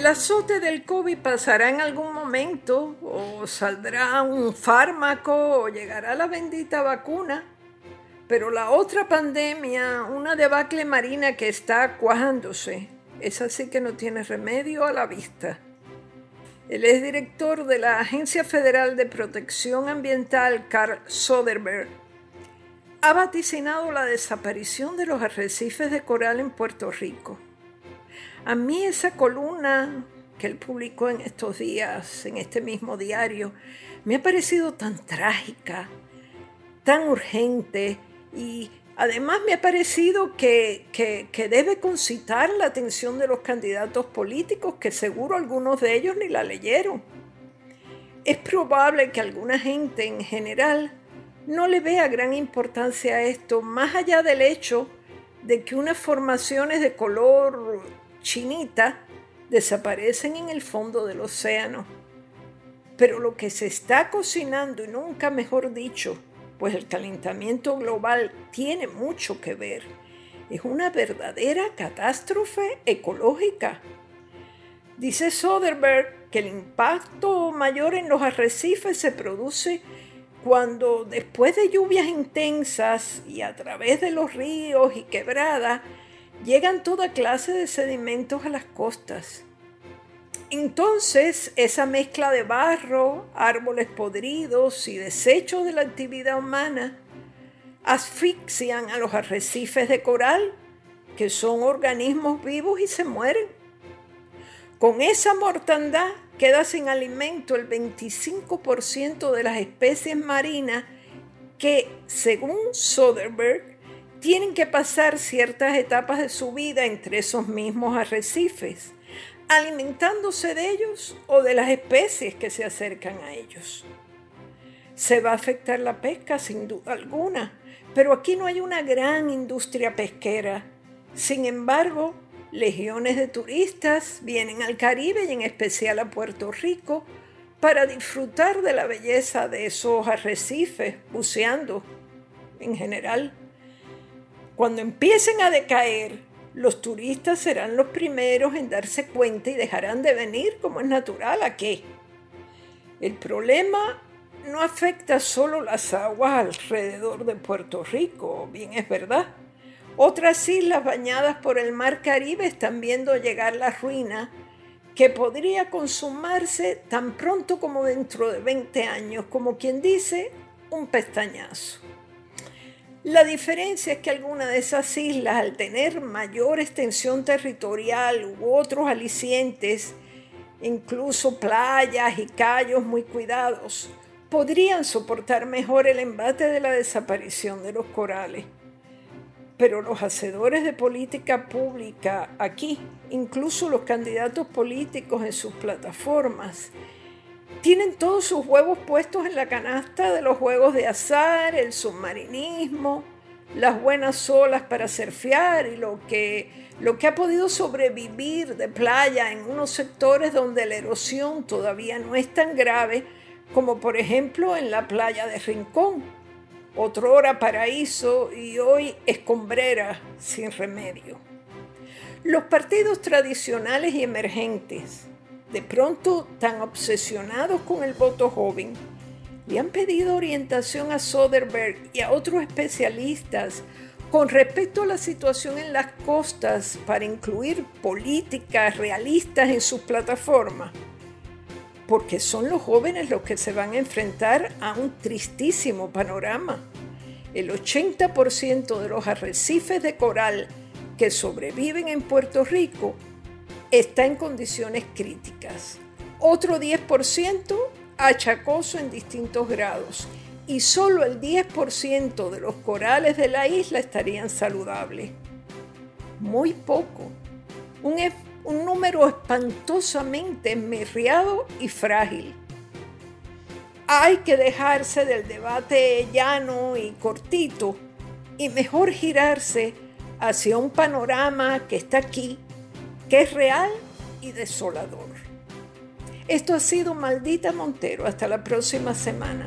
El azote del COVID pasará en algún momento, o saldrá un fármaco, o llegará la bendita vacuna. Pero la otra pandemia, una debacle marina que está cuajándose, esa sí que no tiene remedio a la vista. El exdirector de la Agencia Federal de Protección Ambiental, Carl Soderberg, ha vaticinado la desaparición de los arrecifes de coral en Puerto Rico. A mí esa columna que él publicó en estos días, en este mismo diario, me ha parecido tan trágica, tan urgente y además me ha parecido que, que, debe concitar la atención de los candidatos políticos, que seguro algunos de ellos ni la leyeron. Es probable que alguna gente en general no le vea gran importancia a esto, más allá del hecho de que unas formaciones de color chinita desaparecen en el fondo del océano. Pero lo que se está cocinando, y nunca mejor dicho, pues el calentamiento global tiene mucho que ver, es una verdadera catástrofe ecológica. Dice Soderbergh que el impacto mayor en los arrecifes se produce cuando después de lluvias intensas y a través de los ríos y quebradas, llegan toda clase de sedimentos a las costas. Entonces, esa mezcla de barro, árboles podridos y desechos de la actividad humana asfixian a los arrecifes de coral, que son organismos vivos y se mueren. Con esa mortandad queda sin alimento el 25% de las especies marinas que, según Soderbergh, tienen que pasar ciertas etapas de su vida entre esos mismos arrecifes, alimentándose de ellos o de las especies que se acercan a ellos. Se va a afectar la pesca sin duda alguna, pero aquí no hay una gran industria pesquera. Sin embargo, legiones de turistas vienen al Caribe y en especial a Puerto Rico para disfrutar de la belleza de esos arrecifes, buceando en general. Cuando empiecen a decaer, los turistas serán los primeros en darse cuenta y dejarán de venir como es natural a qué. El problema no afecta solo las aguas alrededor de Puerto Rico, bien es verdad. Otras islas bañadas por el mar Caribe están viendo llegar la ruina que podría consumarse tan pronto como dentro de 20 años, como quien dice, un pestañazo. La diferencia es que algunas de esas islas, al tener mayor extensión territorial u otros alicientes, incluso playas y callos muy cuidados, podrían soportar mejor el embate de la desaparición de los corales. Pero los hacedores de política pública aquí, incluso los candidatos políticos en sus plataformas, tienen todos sus huevos puestos en la canasta de los juegos de azar, el submarinismo, las buenas olas para surfear y lo que, lo que ha podido sobrevivir de playa en unos sectores donde la erosión todavía no es tan grave como por ejemplo en la playa de Rincón, otro hora paraíso y hoy escombrera sin remedio. Los partidos tradicionales y emergentes de pronto tan obsesionados con el voto joven, le han pedido orientación a Soderbergh y a otros especialistas con respecto a la situación en las costas para incluir políticas realistas en sus plataformas, porque son los jóvenes los que se van a enfrentar a un tristísimo panorama. El 80% de los arrecifes de coral que sobreviven en Puerto Rico está en condiciones críticas. Otro 10% achacoso en distintos grados y solo el 10% de los corales de la isla estarían saludables. Muy poco. Un, un número espantosamente enmerriado y frágil. Hay que dejarse del debate llano y cortito y mejor girarse hacia un panorama que está aquí que es real y desolador. Esto ha sido Maldita Montero. Hasta la próxima semana.